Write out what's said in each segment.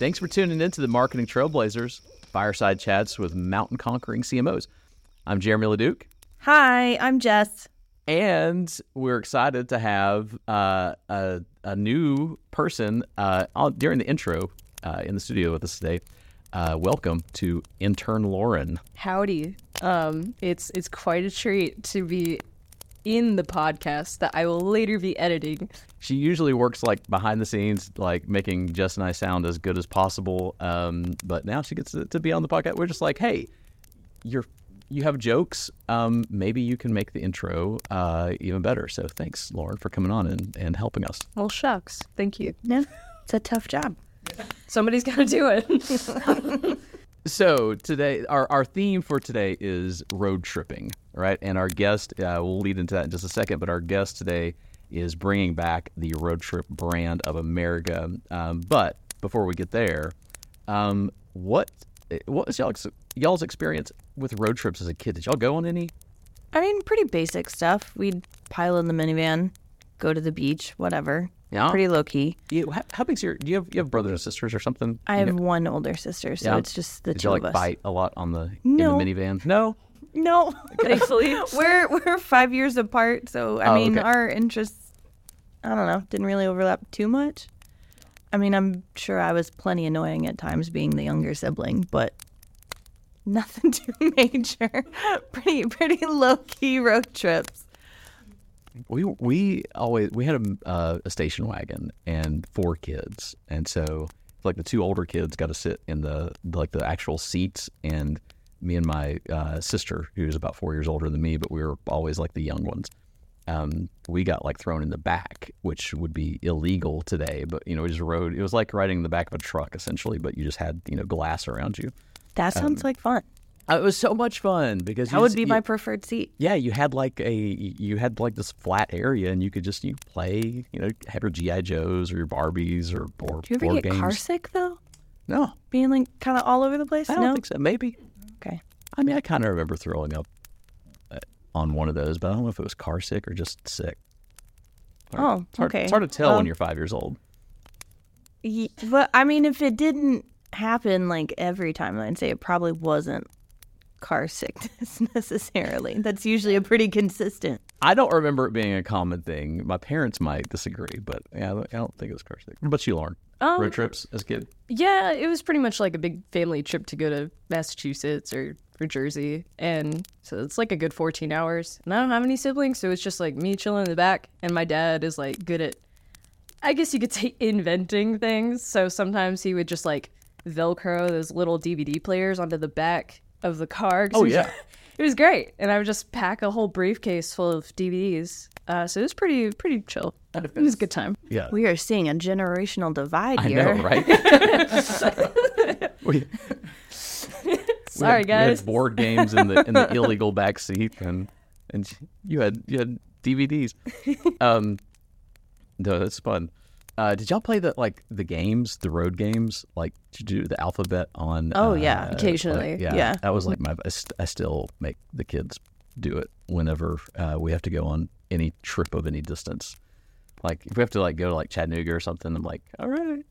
Thanks for tuning in to the Marketing Trailblazers Fireside Chats with Mountain Conquering CMOs. I'm Jeremy Leduc, Hi, I'm Jess. and we're excited to have uh, a, a new person uh, during the intro uh, in the studio with us today. Uh, welcome to intern Lauren. Howdy. Um, it's it's quite a treat to be in the podcast that I will later be editing. She usually works like behind the scenes, like making Jess and I sound as good as possible. Um, but now she gets to, to be on the podcast. We're just like, hey, you're you have jokes. Um, maybe you can make the intro uh, even better. So thanks, Lauren, for coming on and, and helping us. Well, shucks. Thank you. No, it's a tough job. Somebody's got to do it. So today, our, our theme for today is road tripping, right? And our guest, uh, we'll lead into that in just a second, but our guest today is bringing back the road trip brand of America. Um, but before we get there, um, what what was y'all's, y'all's experience with road trips as a kid? Did y'all go on any? I mean, pretty basic stuff. We'd pile in the minivan, go to the beach, whatever. Yeah. Pretty low key. You, how, how big's your? Do you have you have brothers and sisters or something? I have know- one older sister, so Yeah. it's just the Did two you of like us. bite a lot on the No. in the minivan? No. No, Thankfully. we're we're five years apart, so I Oh, mean, okay. our interests, I don't know, didn't really overlap too much. I mean, I'm sure I was plenty annoying at times being the younger sibling, but nothing too major. pretty pretty low key road trips. We we always we had a, uh, a station wagon and four kids, and so like the two older kids got to sit in the like the actual seats, and me and my uh, sister, who was about four years older than me, but we were always like the young ones. Um, we got like thrown in the back, which would be illegal today, but you know, we just rode. It was like riding in the back of a truck essentially, but you just had you know glass around you. That sounds like fun. Uh, it was so much fun because That would be you- my preferred seat. yeah, you had like a you had like this flat area, and you could just you play, you know, have your GI Joes or your Barbies or or Do you ever get games. car sick though? No, Being like kind of all over the place? I don't no. think so. Maybe. Okay. I mean, I kind of remember throwing up uh, on one of those, but I don't know if it was car sick or just sick. Oh, It's hard, okay. It's hard to tell when you're five years old. Ye- But I mean, if it didn't happen like every time, I'd say it probably wasn't car sickness necessarily. That's usually a pretty consistent. I don't remember it being a common thing. My parents might disagree, but yeah, I don't- think it was car sick. What about you, Lauren? Um, Road trips as a kid? yeah, it was pretty much like a big family trip to go to Massachusetts or, or Jersey. And so it's like a good 14 hours. And I don't have any siblings, so it's just like me chilling in the back. And my dad is like good at, I guess you could say, inventing things. So sometimes he would just like Velcro those little DVD players onto the back of the car. Oh, it was- yeah. It was great. And I would just pack a whole briefcase full of DVDs. Uh, so it was pretty, pretty chill. It was a good time. Yeah, We are seeing a generational divide I here. know, right? we, Sorry, we had, we guys. had board games in the in the illegal back seat, and and you had you had DVDs. Um, no, that's fun. Uh, did y'all play the like the games, the road games? Like, did you do the alphabet on? Oh, uh, yeah, like- occasionally. yeah, Yeah. that was like my. I, st- I still make the kids do it whenever uh, we have to go on any trip of any distance. Like if we have to like go to like Chattanooga or something, I'm like, all right,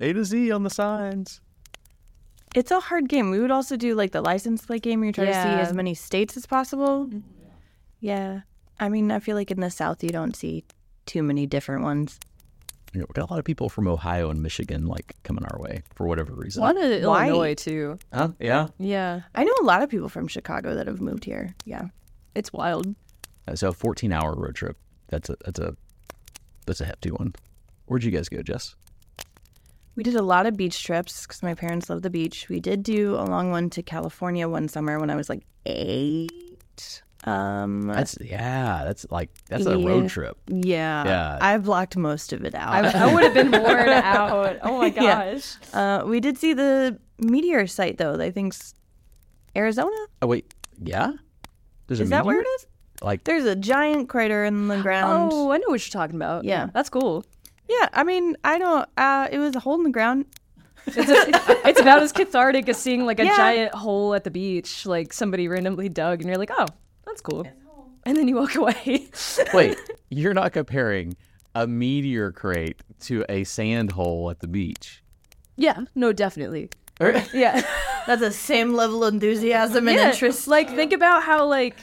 A to Z on the signs. It's a hard game. We would also do like the license plate game where you try to see as many states as possible. Yeah. I mean, I feel like in the South, you don't see too many different ones. You know, we got a lot of people from Ohio and Michigan like coming our way for whatever A reason. lot of Why? Illinois too. Huh? Yeah. Yeah, I know a lot of people from Chicago that have moved here. Yeah. it's wild. Uh, So a 14 hour road trip. That's a that's a that's a hefty one. Where'd you guys go, Jess? We did a lot of beach trips because my parents love the beach. We did do a long one to California one summer when I was like eight. Um, That's yeah. That's like that's a Yeah. road trip. yeah, Yeah. I blocked most of it out. I, I would have been worn out. Oh my Yeah. gosh. uh, we did see the meteor site though. I think's Arizona. Oh wait, yeah. There's a Is that where it is? Like There's a giant crater in the ground. Oh, I know what you're talking about. Yeah. that's cool. Yeah, I mean, I don't. Uh, it was a hole in the ground. It's, a, it's about as cathartic as seeing like a Yeah. giant hole at the beach, like somebody randomly dug, and you're like, oh, that's cool. And then you walk away. wait, you're not comparing a meteor crate to a sand hole at the beach. Yeah, no, definitely. Yeah. That's the same level of enthusiasm and yeah. interest. Like, think about how, like,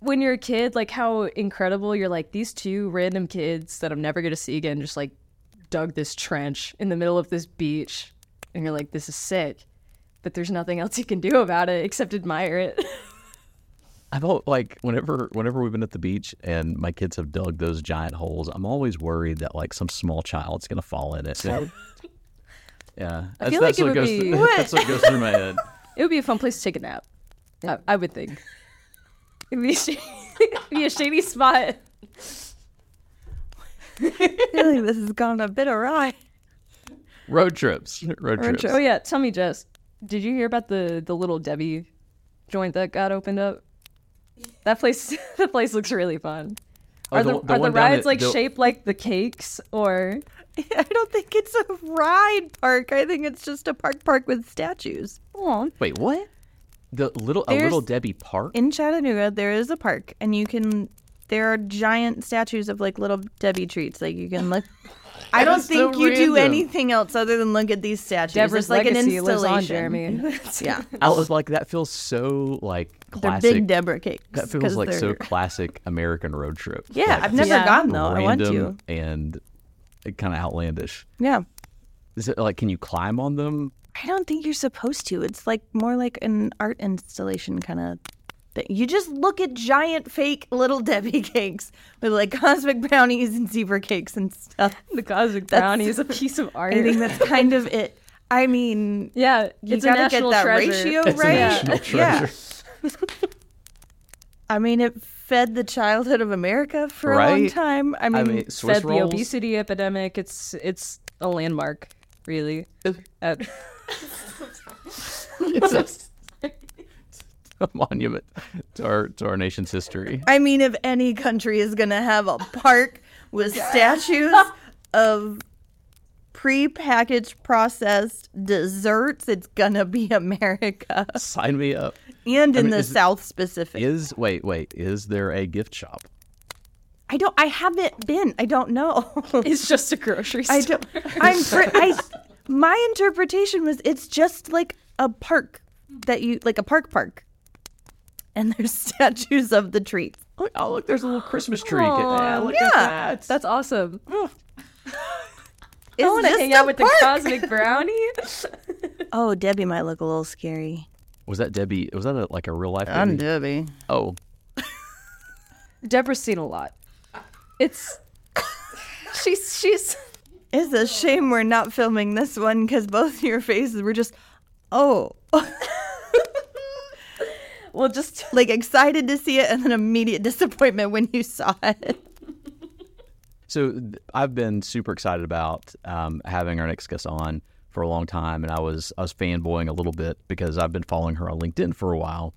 when you're a kid, like, how incredible you're like, these two random kids that I'm never going to see again just, like, dug this trench in the middle of this beach. And you're like, this is sick. But there's nothing else you can do about it except admire it. I felt like whenever whenever we've been at the beach and my kids have dug those giant holes, I'm always worried that like some small child's gonna fall in it. yeah, that's, feel like that's it what would goes. be- Through, that's what goes through my head. It would be a fun place to take a nap. I, I would think. It'd be a, shady, it'd be a shady spot. I feel like this has gone a bit awry. Road trips, road, trips. Oh yeah, tell me, Jess. Did you hear about the the little Debbie joint that got opened up? That place, the place looks really fun. Oh, are the- the, the are the rides at- like the- shaped like the cakes or? I don't think it's a ride park. I think it's just a park park with statues. Oh, Wait, what? The little a little Debbie Park. In Chattanooga, there is a park, and you can. There are giant statues of like little Debbie treats. Like you can look. I don't is so think you do anything else other than look at these statues. Deborah's it's like legacy an lives on, installation. Jeremy. Yeah, I was like, that feels so like they're classic. big Deborah cakes. that feels like so they're- classic American road trip. Yeah, Like, I've never Yeah. gone though. I want to. and kind of outlandish. Yeah. Is it like can you climb on them? I don't think you're supposed to. It's like more like an art installation kind of thing. You just look at giant fake little Debbie cakes with like cosmic brownies and zebra cakes and stuff. the cosmic brownie is a piece of art. I think that's kind of it. I mean, yeah, you it's a gotta national get that treasure. ratio It's right. national. Yeah. I mean, it fed the childhood of America for a long time. I mean, I mean, Swiss Fed the obesity epidemic. It's it's a landmark, really. At, it's a, a monument to our to our nation's history. I mean, if any country is going to have a park with statues of pre-packaged processed desserts, it's going to be America. Sign me up. And in mean, the is it- South specific. Is wait wait is there a gift shop? I don't I haven't been. I don't know. it's just a grocery store. I don't I'm I my interpretation was it's just like a park that you like a park park. And there's statues of the trees. Oh, oh, look, there's a little Christmas tree. Aw, yeah, look yeah. at that. That's awesome. It's I want to hang a out with the cosmic brownie. Oh, Debbie might look a little scary. Was that Debbie? Was that a, like a real life? I'm Debbie? Debbie. Oh, Deborah's seen a lot. It's she's she's It's a shame we're not filming this one because both your faces were just, oh, well just like excited to see it and then immediate disappointment when you saw it. So th- I've been super excited about um, having our next guest on for a long time, and I was I was fanboying a little bit because I've been following her on LinkedIn for a while,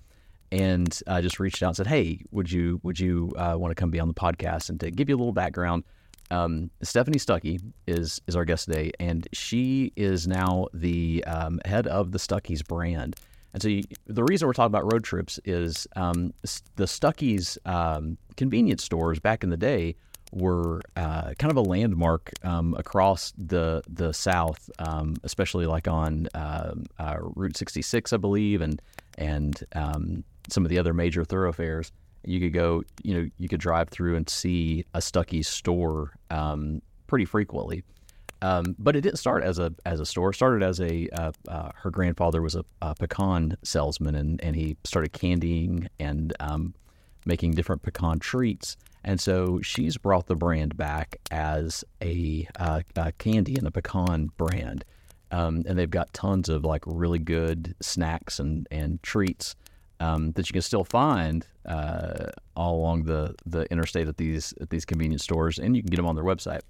and I just reached out and said, "Hey, would you would you uh, want to come be on the podcast?" And to give you a little background, um, Stephanie Stuckey is is our guest today, and she is now the um, head of the Stuckey's brand. And so you, the reason we're talking about road trips is um, the Stuckey's um, convenience stores back in the day were uh, kind of a landmark um, across the the South, um, especially like on um uh, Route 66, I believe, and and um, some of the other major thoroughfares. You could go, you know, you could drive through and see a Stuckey's store pretty frequently. Um, but it didn't start as a as a store. It started as a uh, uh, her grandfather was a, a pecan salesman, and, and he started candying and um, making different pecan treats. And so she's brought the brand back as a, uh, a candy and a pecan brand. Um, and they've got tons of like really good snacks and, and treats um, that you can still find uh, all along the, the interstate at these at these convenience stores, and you can get them on their website.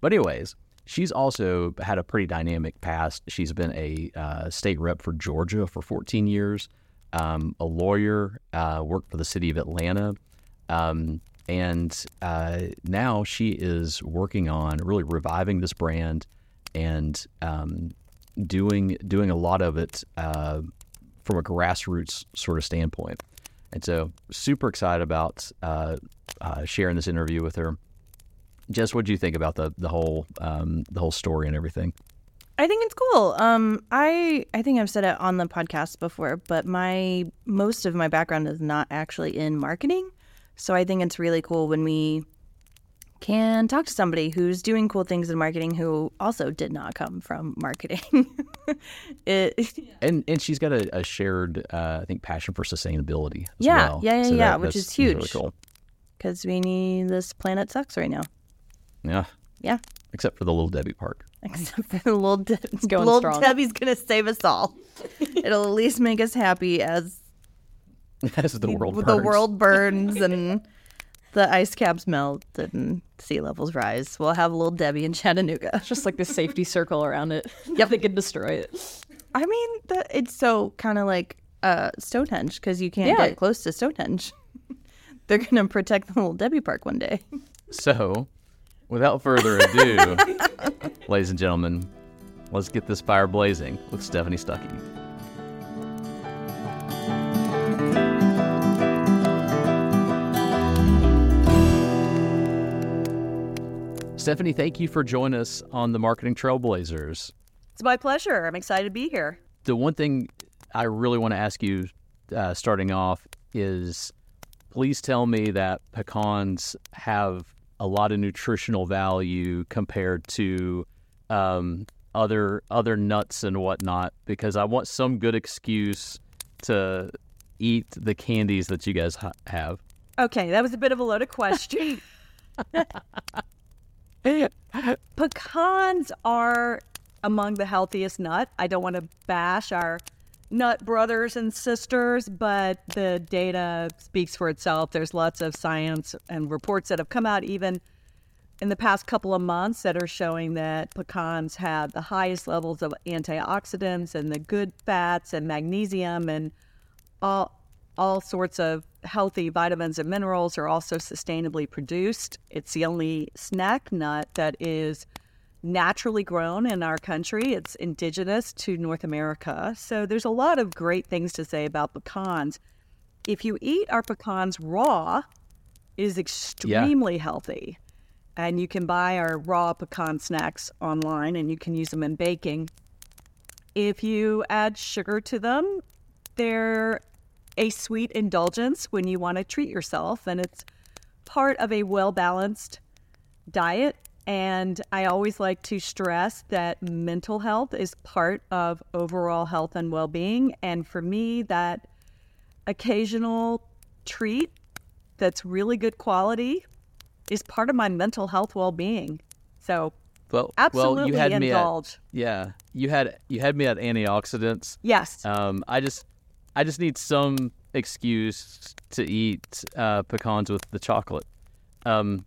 But anyways, she's also had a pretty dynamic past. She's been a uh, state rep for Georgia for 14 years, um, a lawyer, uh, worked for the city of Atlanta, um, and uh, now she is working on really reviving this brand and um, doing doing a lot of it uh, from a grassroots sort of standpoint. And so, super excited about uh, uh, sharing this interview with her. Jess, what do you think about the the whole um, the whole story and everything? I think it's cool. Um, I I think I've said it on the podcast before, but my most of my background is not actually in marketing, so I think it's really cool when we can talk to somebody who's doing cool things in marketing who also did not come from marketing. it, And and she's got a, a shared, uh, I think, passion for sustainability. As Yeah, well. yeah, yeah, So yeah, which that's- is that's really huge. cool. because we need this planet sucks right now. Yeah, Yeah. except for the little Debbie Park. Except for the little, De- going little strong. Debbie's gonna save us all. It'll at least make us happy as As the world the burns. world burns and the ice caps melt and sea levels rise. We'll have a little Debbie in Chattanooga. Just like the safety circle around it. Yep, they could destroy it. I mean, the, it's so kind of like uh, Stonehenge because you can't Yeah. get close to Stonehenge. They're gonna protect the little Debbie Park one day. So, without further ado, ladies and gentlemen, let's get this fire blazing with Stephanie Stuckey. Stephanie, thank you for joining us on the Marketing Trailblazers. It's my pleasure. I'm excited to be here. The one thing I really want to ask you uh, starting off is please tell me that pecans have a lot of nutritional value compared to um, other other nuts and whatnot because I want some good excuse to eat the candies that you guys ha- have. Okay, that was a bit of a loaded question. Pecans are among the healthiest nut. I don't want to bash our nut brothers and sisters, but the data speaks for itself. There's lots of science and reports that have come out even in the past couple of months that are showing that pecans have the highest levels of antioxidants and the good fats and magnesium and all all sorts of healthy vitamins and minerals are also sustainably produced. It's the only snack nut that is naturally grown in our country. It's indigenous to North America. So there's a lot of great things to say about pecans. If you eat our pecans raw, it is extremely healthy. And you can buy our raw pecan snacks online and you can use them in baking. If you add sugar to them, they're a sweet indulgence when you want to treat yourself, and it's part of a well balanced diet. And I always like to stress that mental health is part of overall health and well being. And for me, that occasional treat that's really good quality is part of my mental health well being. So, Well, absolutely well, you had me at indulge. yeah, you had you had me at antioxidants. yes. Um, I just, I just need some excuse to eat uh, pecans with the chocolate. Um,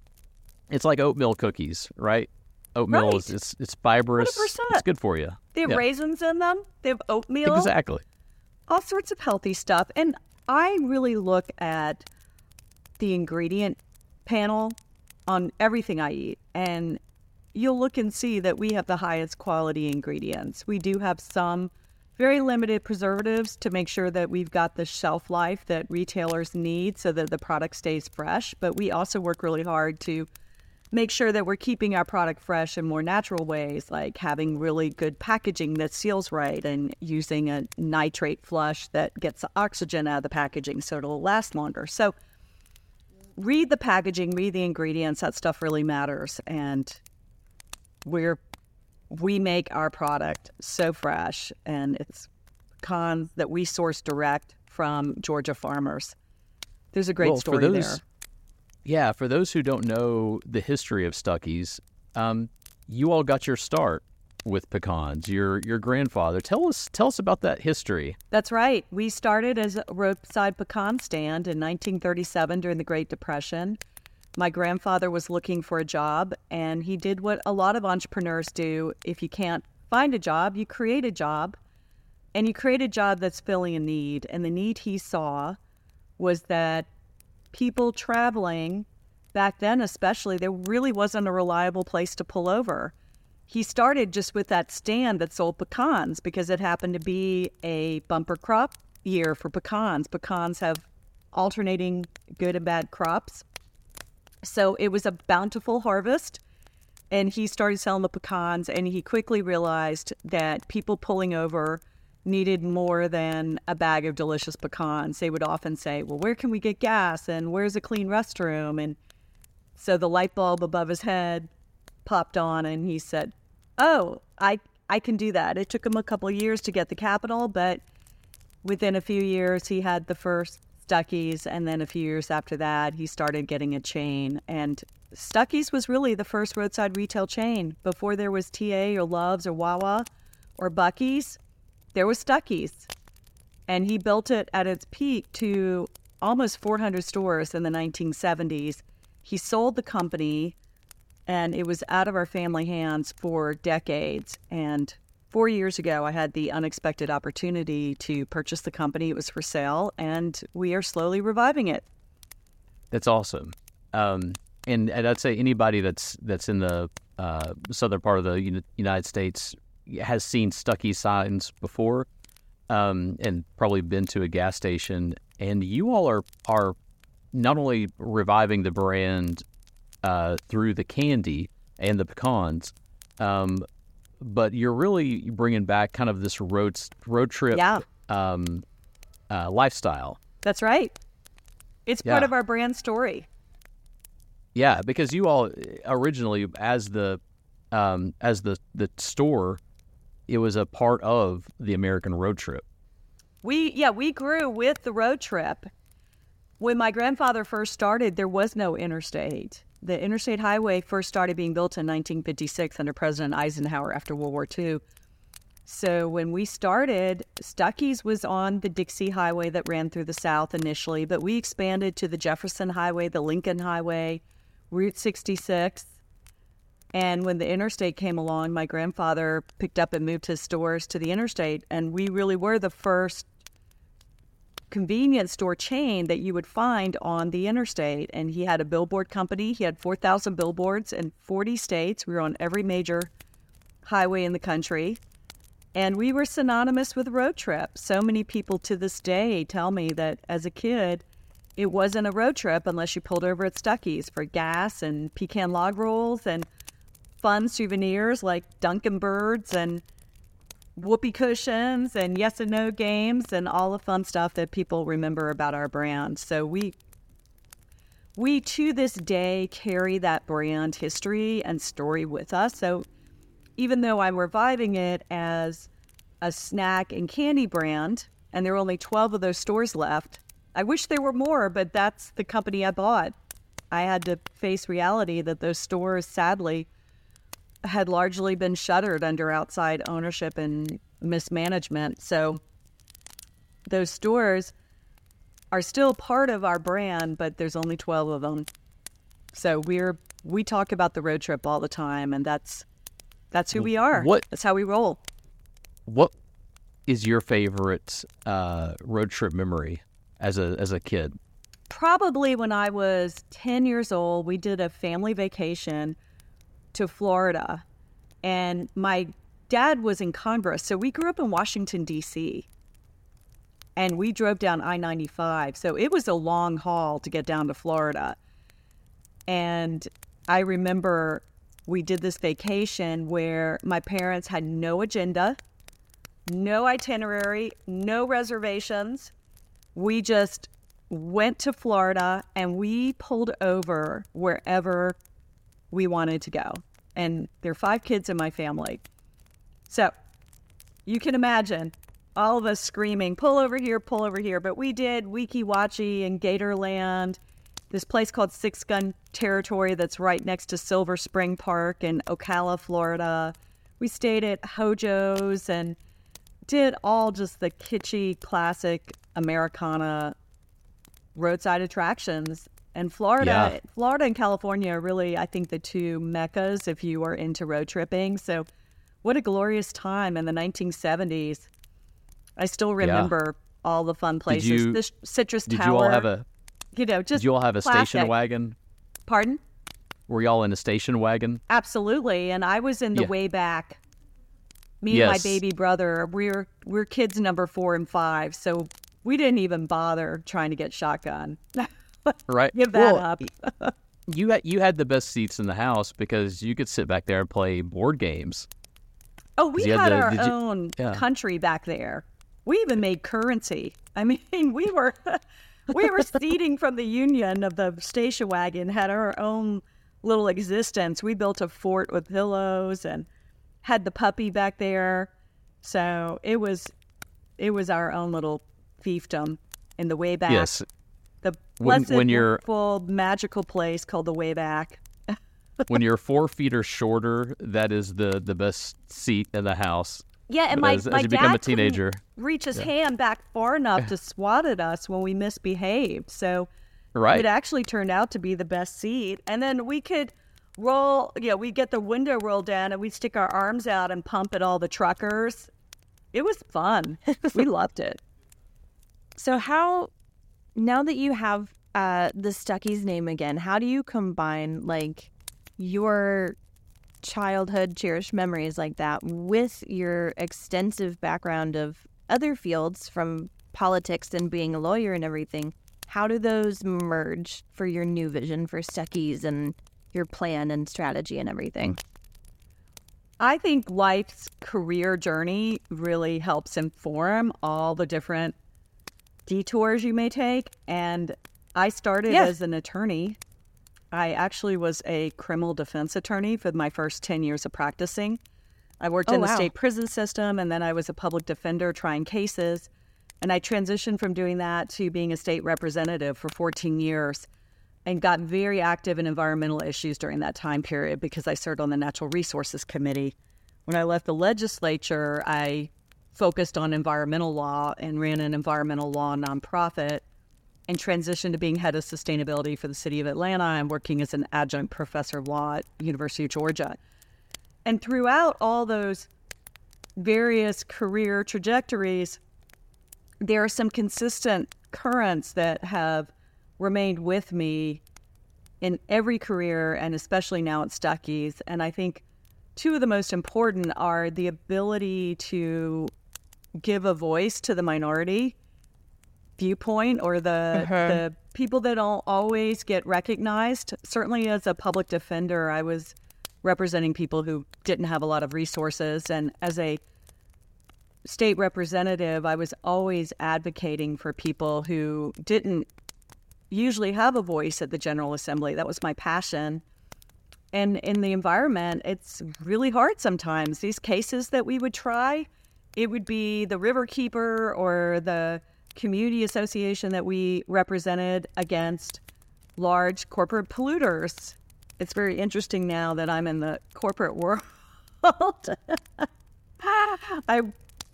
it's like oatmeal cookies, right? Oatmeal is it's, it's fibrous. 100%. It's good for you. they have Yeah, raisins in them, they have oatmeal. Exactly. all sorts of healthy stuff. And I really look at the ingredient panel on everything I eat. And you'll look and see that we have the highest quality ingredients. We do have some very limited preservatives to make sure that we've got the shelf life that retailers need so that the product stays fresh. But we also work really hard to make sure that we're keeping our product fresh in more natural ways, like having really good packaging that seals right and using a nitrate flush that gets the oxygen out of the packaging so it'll last longer. So read the packaging, read the ingredients. That stuff really matters. And we're we make our product so fresh and it's cons that we source direct from Georgia farmers. There's a great well, story for those, there. Yeah, for those who don't know the history of Stuckey's, um, you all got your start with pecans. Your your grandfather. Tell us tell us about that history. That's right. We started as a roadside pecan stand in 1937 during the Great Depression. My grandfather was looking for a job, and he did what a lot of entrepreneurs do. If you can't find a job, you create a job, and you create a job that's filling a need. And the need he saw was that people traveling back then, especially, there really wasn't a reliable place to pull over he started just with that stand that sold pecans because it happened to be a bumper crop year for pecans. Pecans have alternating good and bad crops. So it was a bountiful harvest. and he started selling the pecans and he quickly realized that people pulling over needed more than a bag of delicious pecans. They would often say well where can we get gas? And where's a clean restroom? And so the light bulb above his head popped on and he said oh i i can do that. It took him a couple years to get the capital but within a few years he had the first Stuckey's, and then a few years after that, he started getting a chain. And Stuckey's was really the first roadside retail chain. Before there was TA or Love's or Wawa or Buc-ee's, there was Stuckey's. And he built it at its peak to almost 400 stores in the 1970s. He sold the company, and it was out of our family hands for decades. And four years ago, I had the unexpected opportunity to purchase the company. It was for sale, and we are slowly reviving it. That's awesome. Um, and, and I'd say anybody that's that's in the uh, southern part of the United States has seen Stuckey signs before, um, and probably been to a gas station. And you all are are not only reviving the brand uh, through the candy and the pecans, um, but you're really bringing back kind of this road road trip Yeah. um, uh, lifestyle. That's right. It's part of our brand story. Yeah, because you all originally, as the um, as the the store, it was a part of the American road trip. We yeah, we grew with the road trip. When my grandfather first started, there was no interstate. The interstate highway first started being built in 1956 under President Eisenhower after World War II. So when we started, Stuckey's was on the Dixie Highway that ran through the South initially, but we expanded to the Jefferson Highway, the Lincoln Highway, Route 66. And when the interstate came along, my grandfather picked up and moved his stores to the interstate, and we really were the first convenience store chain that you would find on the interstate. And he had a billboard company. He had 4,000 billboards in 40 states. We were on every major highway in the country. And we were synonymous with road trip. So many people to this day tell me that as a kid, it wasn't a road trip unless you pulled over at Stuckey's for gas and pecan log rolls and fun souvenirs like Dunkin' Birds and whoopee cushions and yes and no games and all the fun stuff that people remember about our brand. So we we to this day carry that brand history and story with us. So even though I'm reviving it as a snack and candy brand, and there are only 12 of those stores left, I wish there were more, but that's the company I bought. I had to face reality that those stores, sadly, had largely been shuttered under outside ownership and mismanagement. So those stores are still part of our brand, but there's only 12 of them. So we're we talk about the road trip all the time and that's that's who we are. What- That's how we roll. What is your favorite uh, road trip memory as a as a kid? probably when I was 10 years old, we did a family vacation to Florida. And my dad was in Congress. So we grew up in Washington, D.C. And we drove down I 95. So it was a long haul to get down to Florida. And I remember we did this vacation where my parents had no agenda, no itinerary, no reservations. We just went to Florida and we pulled over wherever we wanted to go. And there are five kids in my family. So you can imagine all of us screaming, pull over here, pull over here. But we did Weeki Wachee and Gatorland, this place called Six Gun Territory that's right next to Silver Spring Park in Ocala, Florida. We stayed at Hojo's and did all just the kitschy, classic Americana roadside attractions. And Florida, Yeah. Florida and California are really, I think, the two meccas if you are into road tripping. So, what a glorious time in the 1970s. I still remember all the fun places. you- the Citrus Did Tower. you all have a you know, just Did you all have a station wagon? Pardon? Were y'all in a station wagon? Absolutely. And I was in the Yeah. way back. Me and my baby brother, we're we're kids number four and five, so we didn't even bother trying to get shotgun. Right. Give that Well, up. you had you had the best seats in the house because you could sit back there and play board games. Oh, we had had the- our you- own Yeah. country back there. We even made currency. I mean, we were we were seeding from the union of the station wagon, had our own little existence. We built a fort with pillows and had the puppy back there. So it was it was our own little fiefdom in the way back. Yes, The When- blessed, when you're- wonderful, magical place called the way back. when you're four feet or shorter, that is the the best seat in the house. Yeah, and But my, as- as my you dad become a teenager- reach his hand back far enough to swat at us when we misbehaved. So Right. it actually turned out to be the best seat. And then we could roll, you know, we get the window rolled down and we stick our arms out and pump at all the truckers. It was fun. we loved it. So how now that you have uh the Stuckey's name again, how do you combine like your childhood cherished memories like that with your extensive background of other fields from politics and being a lawyer and everything? How do those merge for your new vision for Stuckey's and your plan and strategy and everything? I think life's career journey really helps inform all the different detours you may take. And I started Yeah. as an attorney. I actually was a criminal defense attorney for my first 10 years of practicing. I worked Oh, in the wow. state prison system and then I was a public defender trying cases. And I transitioned from doing that to being a state representative for 14 years and got very active in environmental issues during that time period because I served on the Natural Resources Committee. When I left the legislature, I focused on environmental law and ran an environmental law nonprofit and transitioned to being head of sustainability for the city of Atlanta and working as an adjunct professor of law at University of Georgia. And throughout all those various career trajectories, there are some consistent currents that have remained with me in every career and especially now at Stuckey's. And I think two of the most important are the ability to give a voice to the minority viewpoint or the uh-huh. the people that don't always get recognized. Certainly as a public defender, I was representing people who didn't have a lot of resources and as a state representative, I was always advocating for people who didn't usually have a voice at the General Assembly. That was my passion. And in the environment, it's really hard sometimes. These cases that we would try, it would be the river keeper or the community association that we represented against large corporate polluters. It's very interesting now that I'm in the corporate world. I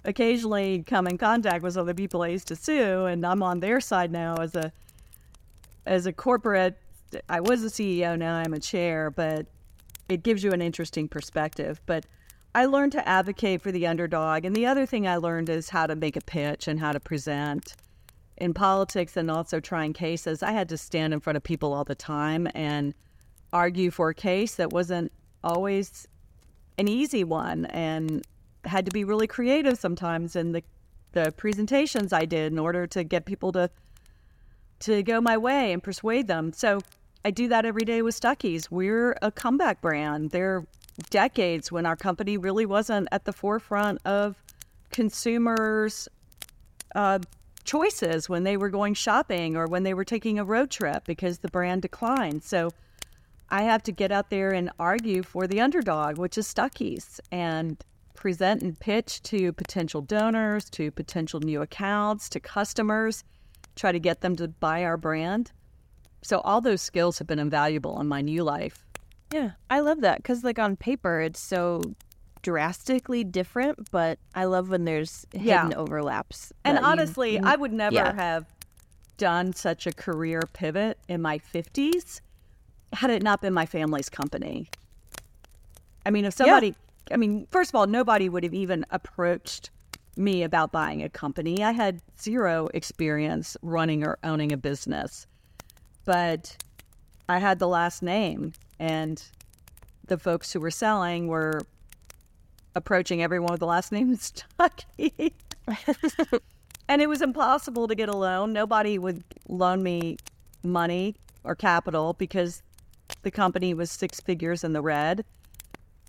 occasionally come in contact with the people I used to sue, and I'm on their side now as a as a corporate. I was a CEO, now I'm a chair, but it gives you an interesting perspective. But I learned to advocate for the underdog, and the other thing I learned is how to make a pitch and how to present. In politics and also trying cases, I had to stand in front of people all the time and argue for a case that wasn't always an easy one and had to be really creative sometimes in the the presentations I did in order to get people to to go my way and persuade them. So I do that every day with Stuckey's. We're a comeback brand. There are decades when our company really wasn't at the forefront of consumers' uh, choices when they were going shopping or when they were taking a road trip because the brand declined. So I have to get out there and argue for the underdog, which is Stuckey's, and present and pitch to potential donors, to potential new accounts, to customers, try to get them to buy our brand. So all those skills have been invaluable in my new life. Yeah, I love that because, like, on paper, it's so drastically different, but I love when there's hidden overlaps. And that you- honestly, I would never yeah. have done such a career pivot in my 50s had it not been my family's company. I mean, if somebody, I mean, first of all, nobody would have even approached me about buying a company. I had zero experience running or owning a business, but I had the last name, and the folks who were selling were approaching everyone with the last name Stuckey. and it was impossible to get a loan. Nobody would loan me money or capital because the company was six figures in the red,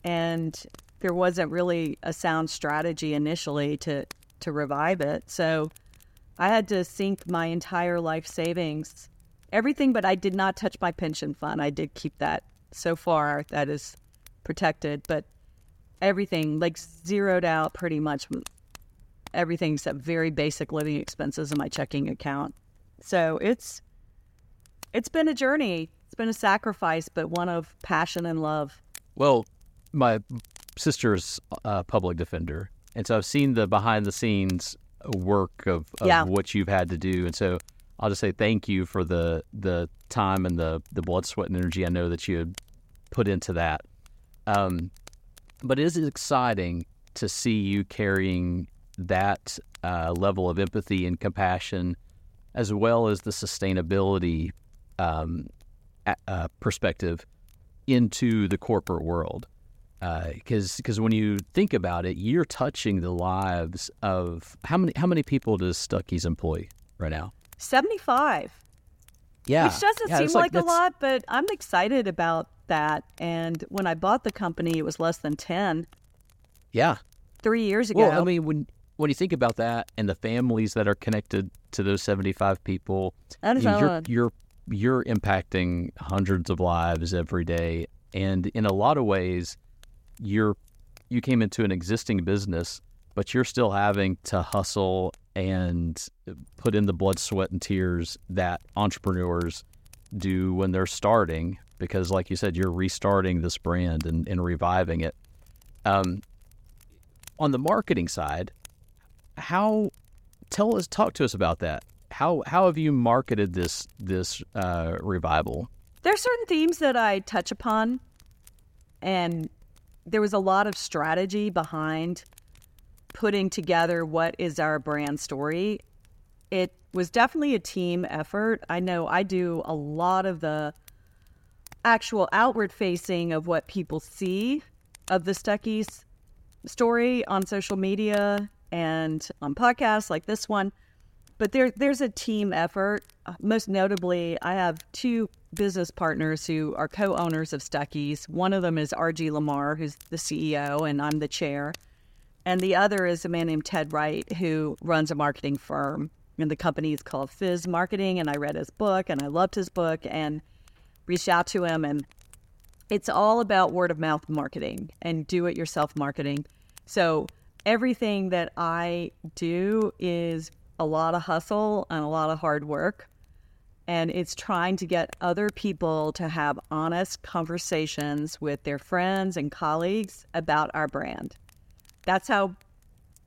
and there wasn't really a sound strategy initially to to revive it. So I had to sink my entire life savings, everything, but I did not touch my pension fund. I did keep that. So far, that is protected, but everything like zeroed out pretty much everything except very basic living expenses in my checking account. So it's it's been a journey. It's been a sacrifice, but one of passion and love. Well, my sister's a public defender, and so I've seen the behind the scenes work of, of Yeah. what you've had to do, and so I'll just say thank you for the the time and the the blood, sweat, and energy I know that you had put into that. Um, but it is exciting to see you carrying that uh, level of empathy and compassion, as well as the sustainability um, uh, perspective into the corporate world. Because because when you think about it, you're touching the lives of how many how many people does Stuckey's employ right now? 75. Yeah, Which doesn't Yeah, seem it's like, a lot, but I'm excited about that. And when I bought the company, it was less than 10 Yeah, three years ago. Well, I mean, when when you think about that and the families that are connected to those seventy five people, That is you you're, you're you're impacting hundreds of lives every day, and in a lot of ways, you're you came into an existing business, but you're still having to hustle and put in the blood, sweat, and tears that entrepreneurs do when they're starting. Because, like you said, you're restarting this brand and, and reviving it. Um, on the marketing side, how tell us talk to us about that. How how have you marketed this this uh, revival? There are certain themes that I touch upon, and there was a lot of strategy behind putting together what is our brand story. It was definitely a team effort. I know I do a lot of the actual outward facing of what people see of the Stuckey's story on social media and on podcasts like this one but there there's a team effort. Most notably, I have two business partners who are co-owners of Stuckey's. One of them is RG Lamar, who's the CEO, and I'm the chair. And the other is a man named Ted Wright, who runs a marketing firm. And the company is called Fizz Marketing. And I read his book, and I loved his book, and reached out to him. And it's all about word of mouth marketing and do it yourself marketing. So everything that I do is a lot of hustle and a lot of hard work. And it's trying to get other people to have honest conversations with their friends and colleagues about our brand. That's how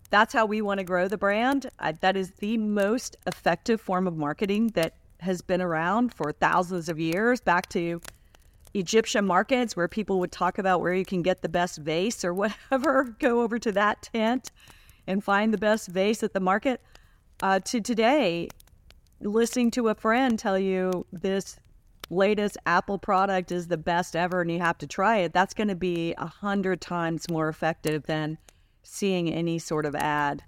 that's how we want to grow the brand. I, that is the most effective form of marketing that has been around for thousands of years, back to Egyptian markets where people would talk about where you can get the best vase or whatever. Go over to that tent and find the best vase at the market. Uh, to today, listening to a friend tell you this latest Apple product is the best ever and you have to try it, that's going to be a hundred times more effective than seeing any sort of ad.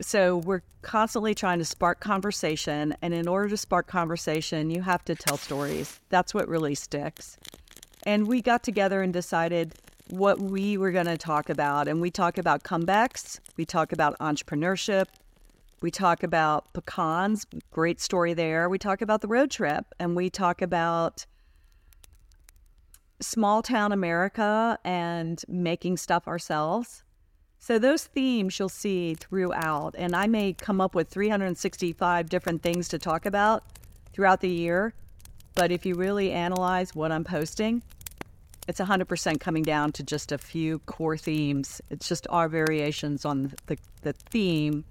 So we're constantly trying to spark conversation, and in order to spark conversation, you have to tell stories. That's what really sticks. And we got together and decided what we were going to talk about, and we talk about comebacks, we talk about entrepreneurship, we talk about pecans, great story there. We talk about the road trip, and we talk about small town America and making stuff ourselves. So those themes you'll see throughout, and I may come up with 365 different things to talk about throughout the year. But if you really analyze what I'm posting, it's 100% coming down to just a few core themes. It's just our variations on the, the theme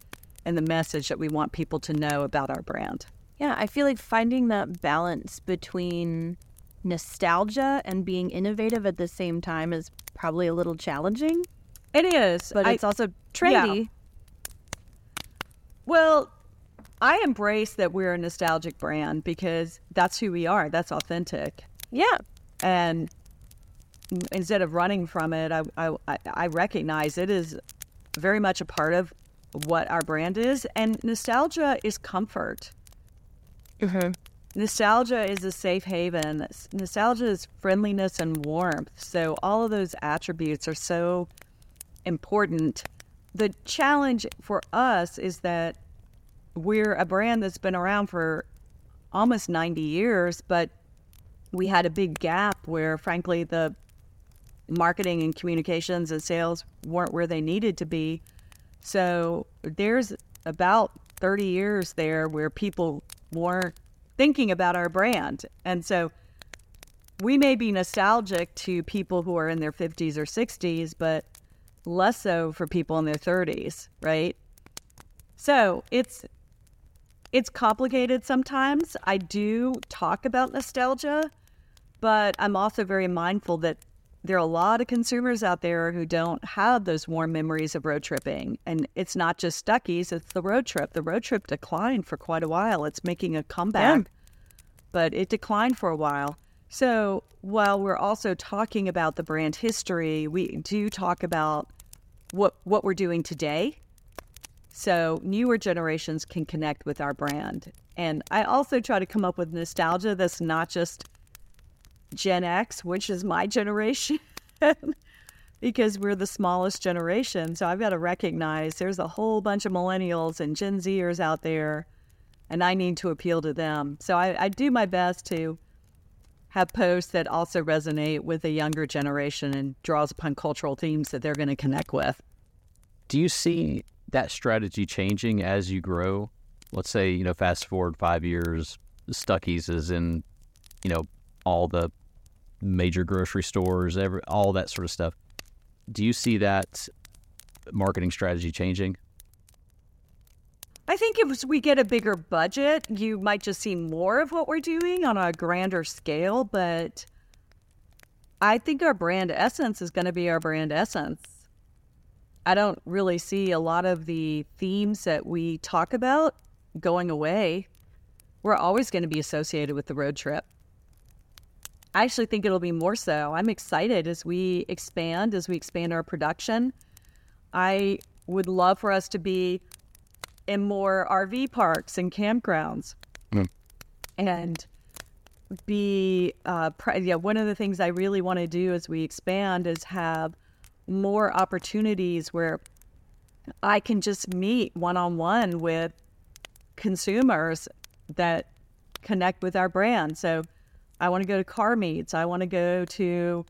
and the message that we want people to know about our brand. Yeah, I feel like finding that balance between nostalgia and being innovative at the same time is probably a little challenging, It is, but I- it's also trendy. Well, I embrace that we're a nostalgic brand because that's who we are. That's authentic. Yeah. And instead of running from it, I, I, I recognize it is very much a part of what our brand is. And nostalgia is comfort. Mm-hmm. nostalgia is a safe haven. Nostalgia is friendliness and warmth. So all of those attributes are so important. The challenge for us is that we're a brand that's been around for almost 90 years, but we had a big gap where, frankly, the marketing and communications and sales weren't where they needed to be. So there's about 30 years there where people weren't thinking about our brand. And so we may be nostalgic to people who are in their 50s or 60s, but less so for people in their 30s, right? So it's it's complicated sometimes. I do talk about nostalgia, but I'm also very mindful that there are a lot of consumers out there who don't have those warm memories of road tripping. And it's not just Stuckey's, it's the road trip. The road trip declined for quite a while. It's making a comeback, yeah. but it declined for a while. So while we're also talking about the brand history, we do talk about what what we're doing today. So newer generations can connect with our brand. And I also try to come up with nostalgia that's not just Gen X, which is my generation, because we're the smallest generation. So I've got to recognize there's a whole bunch of millennials and Gen Zers out there, and I need to appeal to them. So I, I do my best to have posts that also resonate with a younger generation and draws upon cultural themes that they're going to connect with. Do you see that strategy changing as you grow? Let's say, you know, fast forward five years, Stuckey's is in, you know, all the major grocery stores, every, all that sort of stuff. Do you see that marketing strategy changing? I think if we get a bigger budget, you might just see more of what we're doing on a grander scale. But I think our brand essence is going to be our brand essence. I don't really see a lot of the themes that we talk about going away. We're always going to be associated with the road trip. I actually think it'll be more so. I'm excited as we expand, as we expand our production. I would love for us to be in more RV parks and campgrounds. Mm. And be, uh, yeah, one of the things I really want to do as we expand is have more opportunities where I can just meet one on one with consumers that connect with our brand. So I want to go to car meets. I want to go to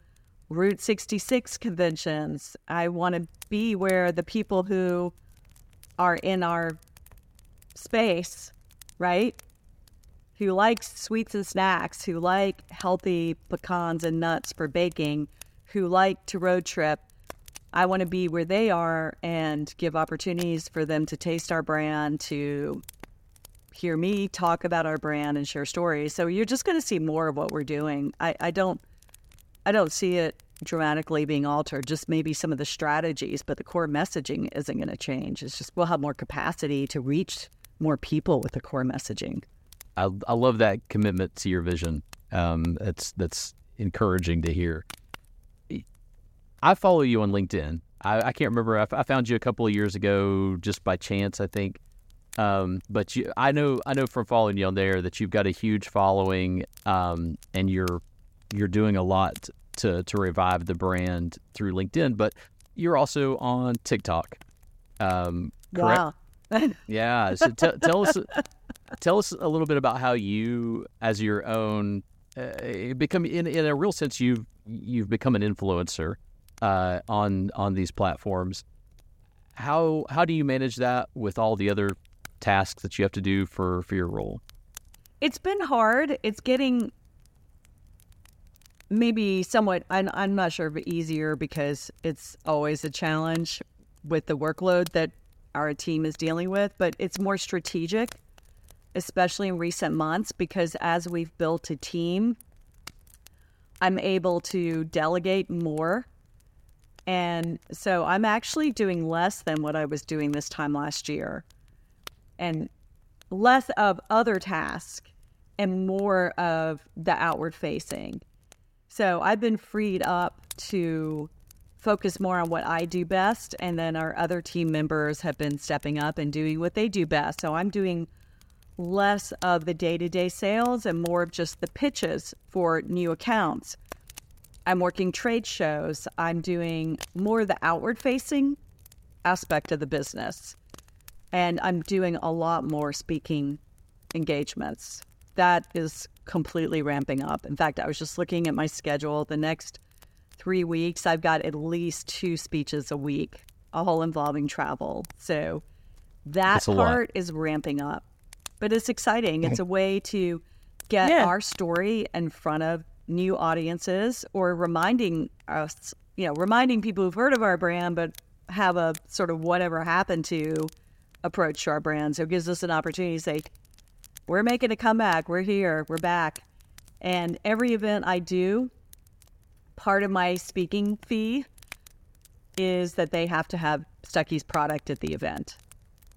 Route 66 conventions. I want to be where the people who are in our space, right? Who like sweets and snacks, who like healthy pecans and nuts for baking, who like to road trip. I want to be where they are and give opportunities for them to taste our brand, to hear me talk about our brand and share stories. So you're just going to see more of what we're doing. I, I don't I don't see it dramatically being altered, just maybe some of the strategies, but the core messaging isn't going to change. It's just we'll have more capacity to reach more people with the core messaging. I, I love that commitment to your vision. Um, that's that's encouraging to hear. I follow you on LinkedIn. I, I can't remember. I, I found you a couple of years ago just by chance, I think. Um, but you, I know, I know from following you on there that you've got a huge following, um, and you're you're doing a lot to to revive the brand through LinkedIn. But you're also on TikTok. Um, correct? Wow. yeah. So t- tell us tell us a little bit about how you, as your own, uh, become in in a real sense you've you've become an influencer uh, on on these platforms. How how do you manage that with all the other tasks that you have to do for for your role? It's been hard. It's getting maybe somewhat I'm, I'm not sure if easier because it's always a challenge with the workload that our team is dealing with, but it's more strategic, especially in recent months because as we've built a team, I'm able to delegate more. And so I'm actually doing less than what I was doing this time last year and less of other tasks and more of the outward facing. So I've been freed up to focus more on what I do best. And then our other team members have been stepping up and doing what they do best. So I'm doing less of the day to day sales and more of just the pitches for new accounts. I'm working trade shows. I'm doing more of the outward facing aspect of the business. And I'm doing a lot more speaking engagements. That is completely ramping up. In fact, I was just looking at my schedule. The next three weeks, I've got at least two speeches a week, all involving travel. So that That's a lot. part is ramping up. But it's exciting. It's a way to get Yeah. our story in front of new audiences or reminding us, you know, reminding people who've heard of our brand but have a sort of whatever happened to approach to our brand. So it gives us an opportunity to say, we're making a comeback. We're here. We're back. And every event I do, part of my speaking fee is that they have to have Stuckey's product at the event.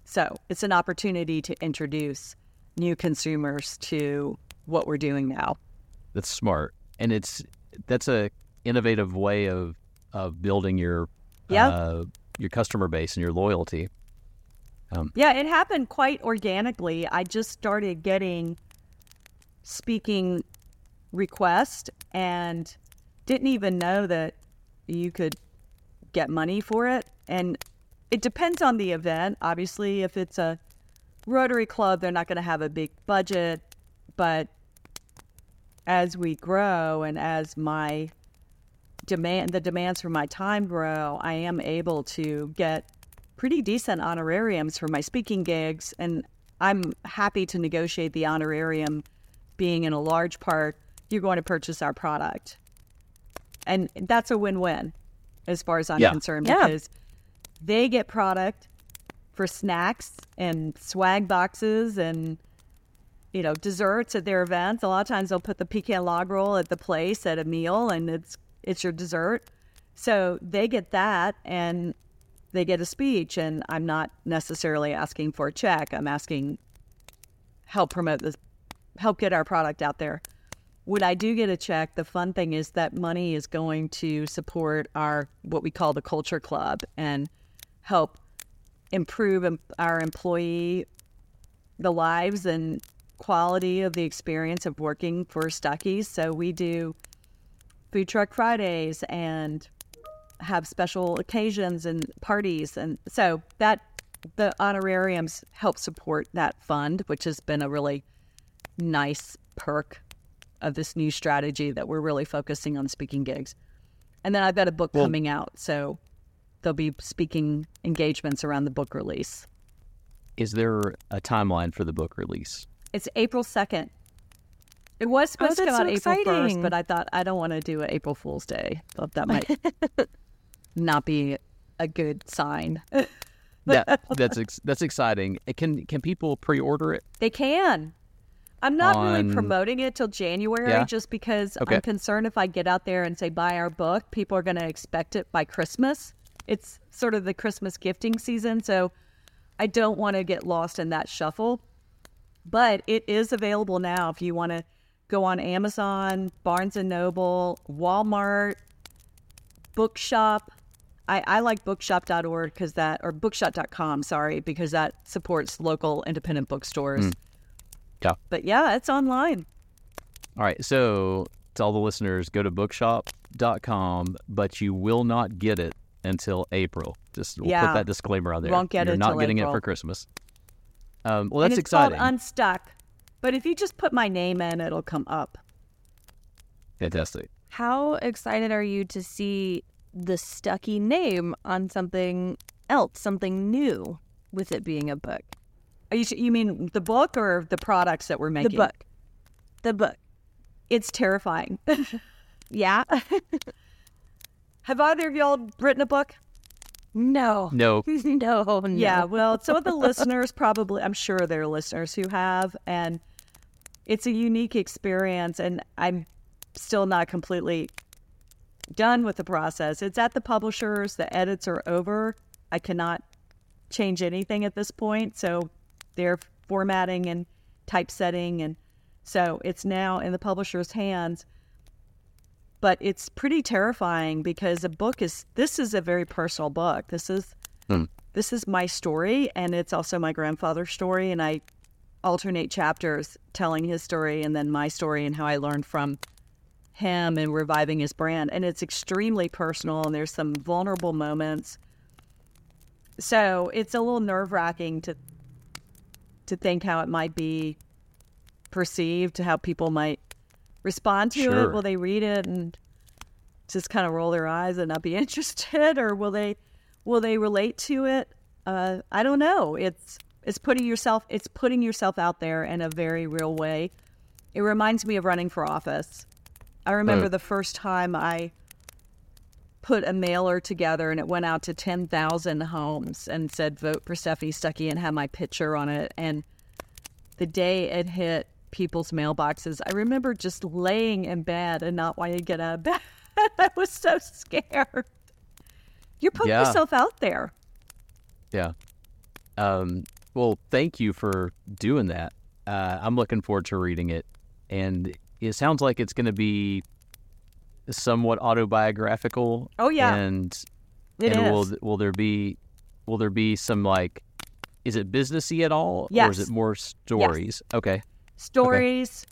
So it's an opportunity to introduce new consumers to what we're doing now. That's smart, and it's that's a innovative way of of building your Yeah. uh, your customer base and your loyalty. Um, yeah, it happened quite organically. I just started getting speaking requests and didn't even know that you could get money for it. And it depends on the event. Obviously, if it's a Rotary Club, they're not going to have a big budget. But as we grow and as my demand, the demands for my time grow, I am able to get pretty decent honorariums for my speaking gigs. And I'm happy to negotiate the honorarium being in a large part, you're going to purchase our product. And that's a win win as far as I'm Yeah. concerned Yeah. because they get product for snacks and swag boxes and you know desserts at their events. A lot of times they'll put the pecan log roll at the place at a meal and it's it's your dessert. So they get that and they get a speech and I'm not necessarily asking for a check. I'm asking help promote this help get our product out there. When I do get a check, the fun thing is that money is going to support our what we call the culture club and help improve our employee the lives and quality of the experience of working for Stuckey's. So we do food truck Fridays and have special occasions and parties and so that the honorariums help support that fund, which has been a really nice perk of this new strategy that we're really focusing on speaking gigs. And then I've got a book coming out, so there'll be speaking engagements around the book release. Is there a timeline for the book release? It's April 2nd. It was oh, supposed to Oh, come that's out so April 1st, but I thought I don't want to do an April Fool's Day. Thought that might not be a good sign. That that's ex- that's exciting. Uh, Can can people pre-order it? They can. I'm not really promoting it till January Yeah? just because Okay. I'm concerned if I get out there and say buy our book, people are going to expect it by Christmas. It's sort of the Christmas gifting season, so I don't want to get lost in that shuffle. But it is available now if you want to go on Amazon, Barnes and Noble, Walmart, Bookshop. I, I like bookshop.org because that, or bookshop.com, sorry, because that supports local independent bookstores. Yeah. But yeah, it's online. All right. So to all the listeners, go to bookshop.com, but you will not get it until April. Just we'll Yeah. put that disclaimer on there. Won't get You're it not till getting it for Christmas. Um, well, and that's it's exciting. called Unstuck. But if you just put my name in, it'll come up. Fantastic. How excited are you to see the Stuckey name on something else, something new, with it being a book? Are you, you mean the book or the products that we're making? The book. The book. It's terrifying. Yeah. Have either of y'all written a book? no. No, No. No. Yeah, well, some of the listeners probably, I'm sure there are listeners who have, and it's a unique experience. And I'm still not completely done with the process. It's at the publishers, the edits are over. I cannot change anything at this point. So they're formatting and typesetting. And so it's now in the publisher's hands. But it's pretty terrifying because a book is, this is a very personal book. This is, hmm. this is my story and it's also my grandfather's story and i alternate chapters telling his story and then my story and how I learned from him and reviving his brand. And it's extremely personal and there's some vulnerable moments. So it's a little nerve wracking to to think how it might be perceived, how people might respond to Sure. it. Will they read it and just kind of roll their eyes and not be interested, or will they will they relate to it? Uh, I don't know. It's it's putting yourself it's putting yourself out there in a very real way. It reminds me of running for office. I remember Mm. the first time I put a mailer together and it went out to 10,000 homes and said vote for Stephanie Stuckey and had my picture on it and the day it hit people's mailboxes I remember just laying in bed and not wanting to get out of bed I was so scared you're putting Yeah. yourself out there Yeah. Um, well, thank you for doing that. Uh, I'm looking forward to reading it, and it sounds like it's going to be somewhat autobiographical. Oh, yeah. and It and will is. will there be will there be some like is it businessy at all, or is it more stories? Okay, stories,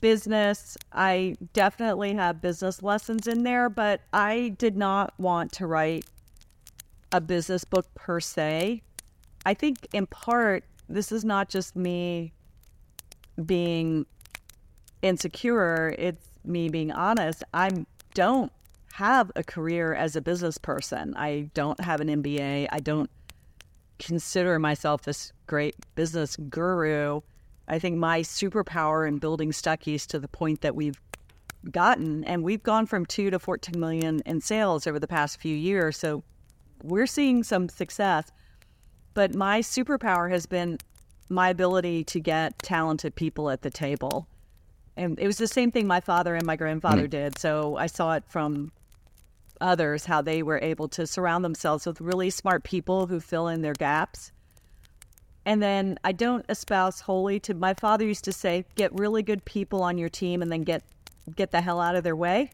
business. I definitely have business lessons in there, but I did not want to write a business book per se. I think in part, this is not just me being insecure, it's me being honest. I don't have a career as a business person. I don't have an MBA. I don't consider myself this great business guru. I think my superpower in building Stuckey's to the point that we've gotten, and we've gone from two to 14 million in sales over the past few years. So we're seeing some success. But my superpower has been my ability to get talented people at the table. And it was the same thing my father and my grandfather mm. did. So I saw it from others how they were able to surround themselves with really smart people who fill in their gaps. And then I don't espouse wholly to my father used to say, get really good people on your team and then get get the hell out of their way.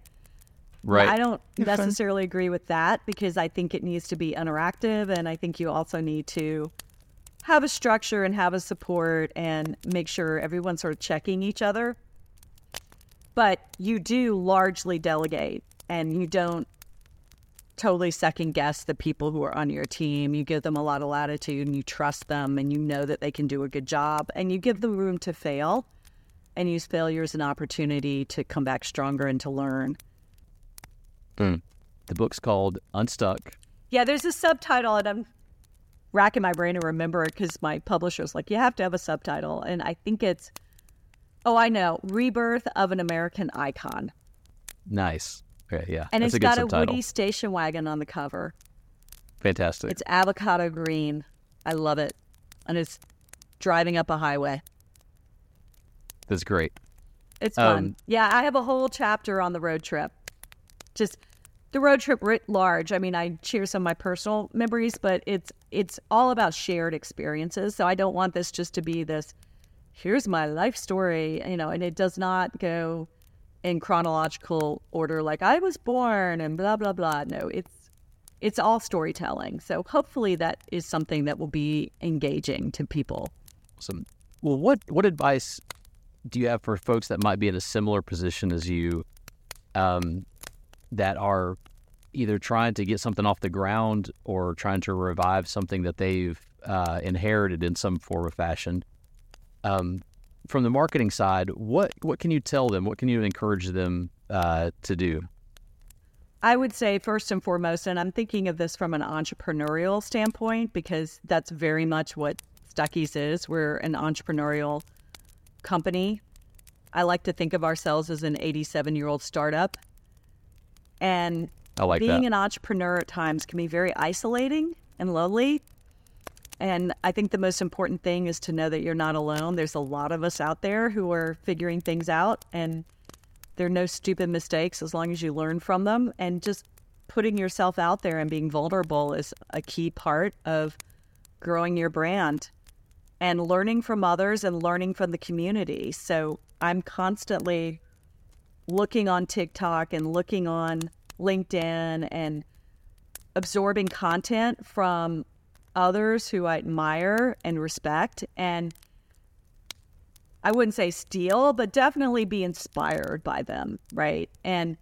right. I don't necessarily agree with that because I think it needs to be interactive and I think you also need to have a structure and have a support and make sure everyone's sort of checking each other. But you do largely delegate and you don't totally second guess the people who are on your team. You give them a lot of latitude and you trust them and you know that they can do a good job and you give them room to fail and use failure as an opportunity to come back stronger and to learn. Hmm. The book's called Unstuck. Yeah, there's a subtitle, and I'm racking my brain to remember it because my publisher's like, you have to have a subtitle. And I think it's, oh, I know, Rebirth of an American Icon. Nice. Okay, yeah, And that's it's a got a. Woody station wagon on the cover. Fantastic. It's avocado green. I love it. And it's driving up a highway. That's great. It's fun. Um, yeah, I have a whole chapter on the road trip. Just the road trip writ large. I mean, I share some of my personal memories, but it's it's all about shared experiences. So I don't want this just to be this here's my life story, you know, and it does not go in chronological order like I was born and blah blah blah. No, it's it's all storytelling. So hopefully that is something that will be engaging to people. Awesome. Well, what what advice do you have for folks that might be in a similar position as you, um, that are either trying to get something off the ground or trying to revive something that they've uh, inherited in some form or fashion? Um, from the marketing side, what what can you tell them? What can you encourage them uh, to do? I would say first and foremost, and I'm thinking of this from an entrepreneurial standpoint because that's very much what Stuckey's is. We're an entrepreneurial company. I like to think of ourselves as an 87 year old startup. And I like being that. an entrepreneur at times can be very isolating and lonely. And I think the most important thing is to know that you're not alone. There's a lot of us out there who are figuring things out, and there are no stupid mistakes as long as you learn from them. And just putting yourself out there and being vulnerable is a key part of growing your brand and learning from others and learning from the community. So I'm constantly looking on TikTok and looking on LinkedIn and absorbing content from others who I admire and respect and I wouldn't say steal, but definitely be inspired by them, right? And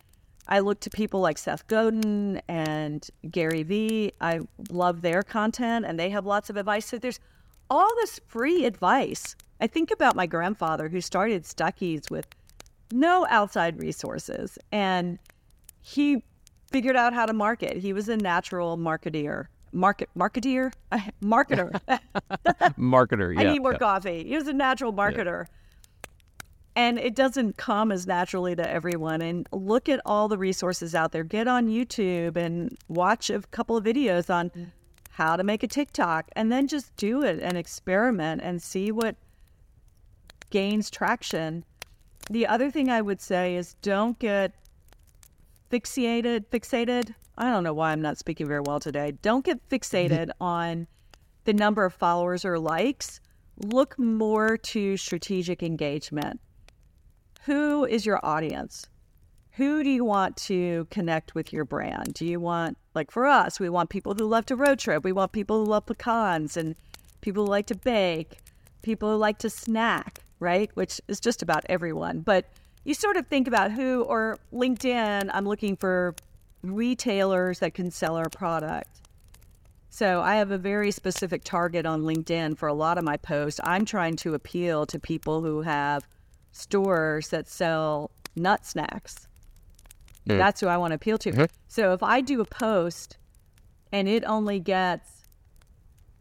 I look to people like Seth Godin and Gary Vee. I love their content and they have lots of advice. So there's all this free advice. I think about my grandfather who started Stuckey's with no outside resources and he figured out how to market. He was a natural marketeer. Market marketeer? marketer. Marketer, yeah. I need more yeah. coffee. He was a natural marketer. And it doesn't come as naturally to everyone. And look at all the resources out there. Get on YouTube and watch a couple of videos on mm. how to make a TikTok and then just do it and experiment and see what gains traction. The other thing I would say is don't get fixated, fixated. I don't know why I'm not speaking very well today. Don't get mm-hmm. fixated on the number of followers or likes. Look more to strategic engagement. Who is your audience? Who do you want to connect with your brand? Do you want, like for us, we want people who love to road trip. We want people who love pecans and people who like to bake, people who like to snack, right? Which is just about everyone. But you sort of think about who, or LinkedIn, I'm looking for retailers that can sell our product. So I have a very specific target on LinkedIn for a lot of my posts. I'm trying to appeal to people who have stores that sell nut snacks. Hmm. That's who I want to appeal to. Mm-hmm. So if I do a post and it only gets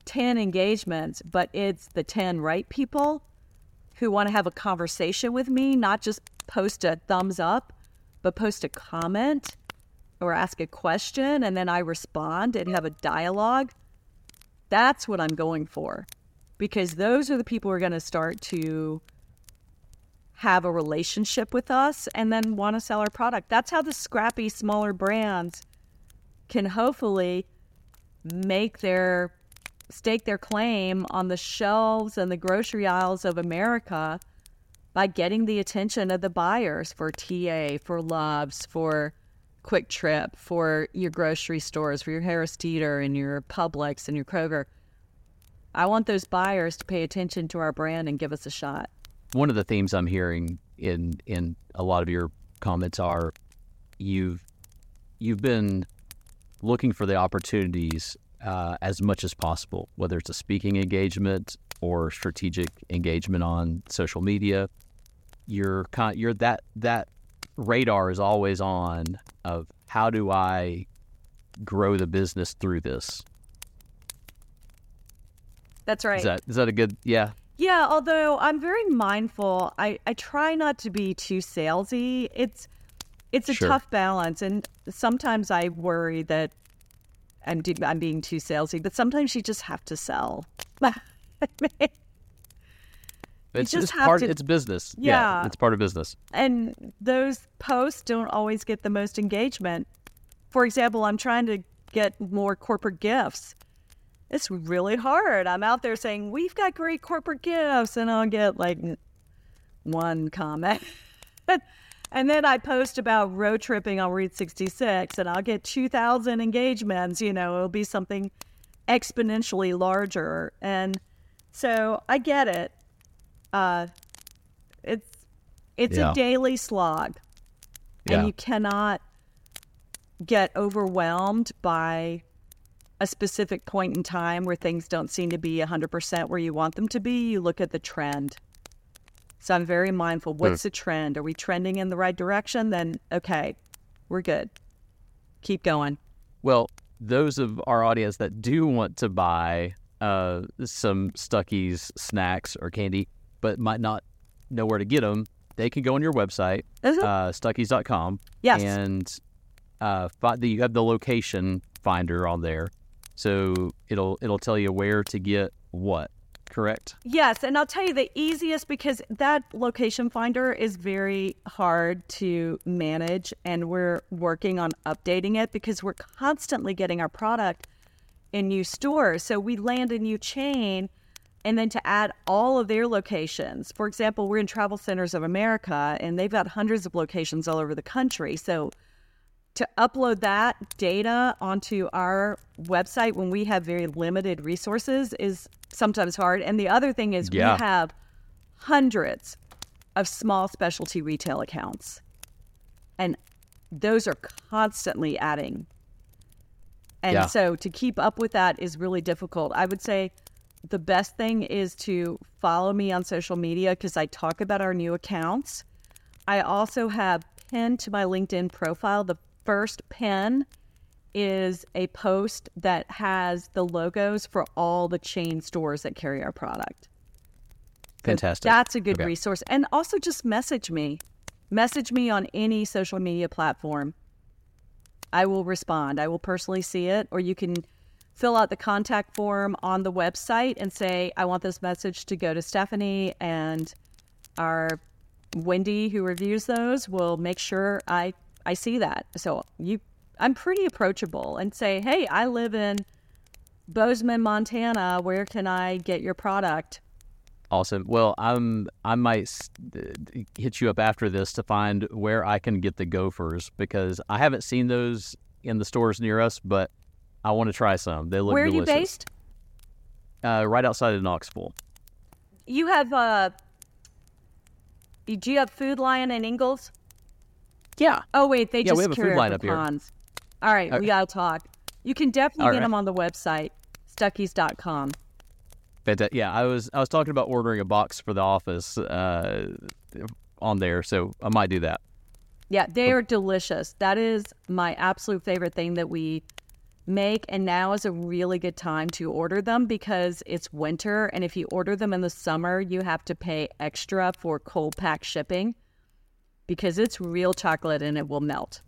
10 engagements, but it's the 10 right people who want to have a conversation with me, not just post a thumbs up, but post a comment or ask a question and then I respond and have a dialogue. That's what I'm going for because those are the people who are going to start to have a relationship with us and then want to sell our product. That's how the scrappy, smaller brands can hopefully make their stake their claim on the shelves and the grocery aisles of America by getting the attention of the buyers for TA, for Love's, for QuikTrip, for your grocery stores, for your Harris Teeter and your Publix and your Kroger. I want those buyers to pay attention to our brand and give us a shot. One of the themes I'm hearing in in a lot of your comments are you've you've been looking for the opportunities uh, as much as possible, whether it's a speaking engagement or strategic engagement on social media. You're you're that that radar is always on of how do I grow the business through this. That's right. Is that is that a good yeah? Yeah, although I'm very mindful, I, I try not to be too salesy. It's it's a Sure. tough balance, and sometimes I worry that I'm I'm being too salesy. But sometimes you just have to sell. It's, just it's part to- it's business. Yeah. it's part of business. and those posts don't always get the most engagement. For example, I'm trying to get more corporate gifts. It's really hard. I'm out there saying, We've got great corporate gifts, and I'll get like one comment. and then I post about road tripping on Route 66, and I'll get 2,000 engagements. You know, it'll be something exponentially larger. And so I get it. Uh, it's it's Yeah. a daily slog, Yeah. and you cannot get overwhelmed by a specific point in time where things don't seem to be 100% where you want them to be. You look at the trend. So I'm very mindful. What's the trend? Are we trending in the right direction? Then, okay, we're good. Keep going. Well, those of our audience that do want to buy uh, some Stuckey's snacks or candy, but might not know where to get them, they can go on your website, Mhm. uh, Stuckey's.com. Yes. And uh, fi- the, you have the location finder on there, so it'll it'll tell you where to get what. Correct. Yes, and I'll tell you the easiest because that location finder is very hard to manage, and we're working on updating it because we're constantly getting our product in new stores. So we land a new chain, and then to add all of their locations. For example, we're in Travel Centers of America, and they've got hundreds of locations all over the country. So to upload that data onto our website when we have very limited resources is sometimes hard. And the other thing is Yeah. we have hundreds of small specialty retail accounts. And those are constantly adding. And Yeah. so to keep up with that is really difficult. I would say the best thing is to follow me on social media because I talk about our new accounts. I also have pinned to my LinkedIn profile. The first pin is a post that has the logos for all the chain stores that carry our product. So Fantastic. That's a good Okay. resource. And also just message me. Message me on any social media platform. I will respond. I will personally see it. Or you can fill out the contact form on the website and say, I want this message to go to Stephanie and our Wendy who reviews those will make sure I I see that. So you I'm pretty approachable and say, "Hey, I live in Bozeman, Montana. Where can I get your product?" Awesome. Well, I'm I might hit you up after this to find where I can get the gophers because I haven't seen those in the stores near us, but I want to try some. They look Where are you delicious. based? Uh, right outside of Knoxville. You have uh do you have Food Lion and Ingles? Yeah. Oh wait, they Yeah, just we have a carry Food our up here. All right, we gotta talk. You can definitely All get right. them on the website, stuckeys.com. Fanta- yeah, I was I was talking about ordering a box for the office uh, on there, so I might do that. Yeah, they are delicious. That is my absolute favorite thing that we make. And now is a really good time to order them because it's winter. And if you order them in the summer, you have to pay extra for cold pack shipping because it's real chocolate and it will melt.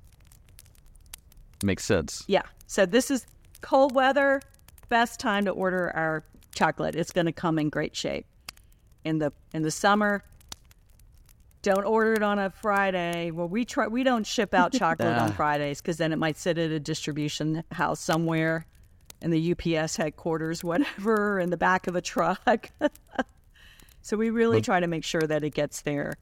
Makes sense. Yeah. So this is cold weather, best time to order our chocolate. It's going to come in great shape. In the in the summer, don't order it on a Friday. Well, we try we don't ship out chocolate on. Fridays cuz then it might sit at a distribution house somewhere in the UPS headquarters, whatever, in the back of a truck. so we really try to make sure that it gets there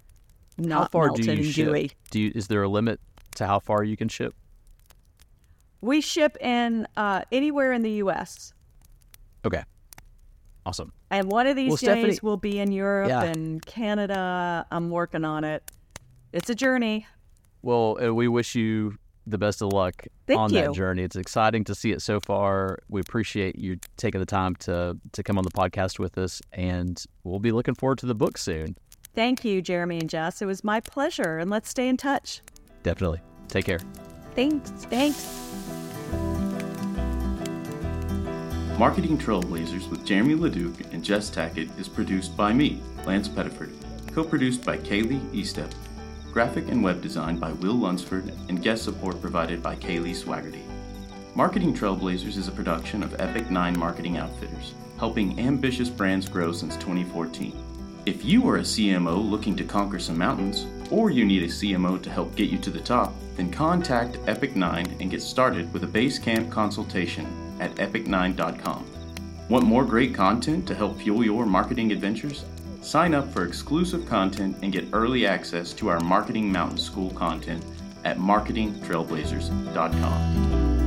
not how far do melted you and ship? dewy. Do you, is there a limit to how far you can ship? We ship in uh, anywhere in the U.S. Okay. Awesome. And one of these Well, days Stephanie- we'll be in Europe Yeah. and Canada. I'm working on it. It's a journey. Well, we wish you the best of luck Thank on you. that journey. It's exciting to see it so far. We appreciate you taking the time to to come on the podcast with us, and we'll be looking forward to the book soon. Thank you, Jeremy and Jess. It was my pleasure, and let's stay in touch. Definitely. Take care. Thanks. Thanks. Marketing Trailblazers with Jeremy LeDuc and Jess Tackett is produced by me, Lance Pettiford, co-produced by Kaylee Eastep, graphic and web design by Will Lunsford, and guest support provided by Kaylee Swaggerty. Marketing Trailblazers is a production of Epic 9 Marketing Outfitters, helping ambitious brands grow since 2014. If you are a CMO looking to conquer some mountains, or you need a CMO to help get you to the top, then contact Epic 9 and get started with a Basecamp consultation at epic9.com. Want more great content to help fuel your marketing adventures? Sign up for exclusive content and get early access to our Marketing Mountain School content at marketingtrailblazers.com.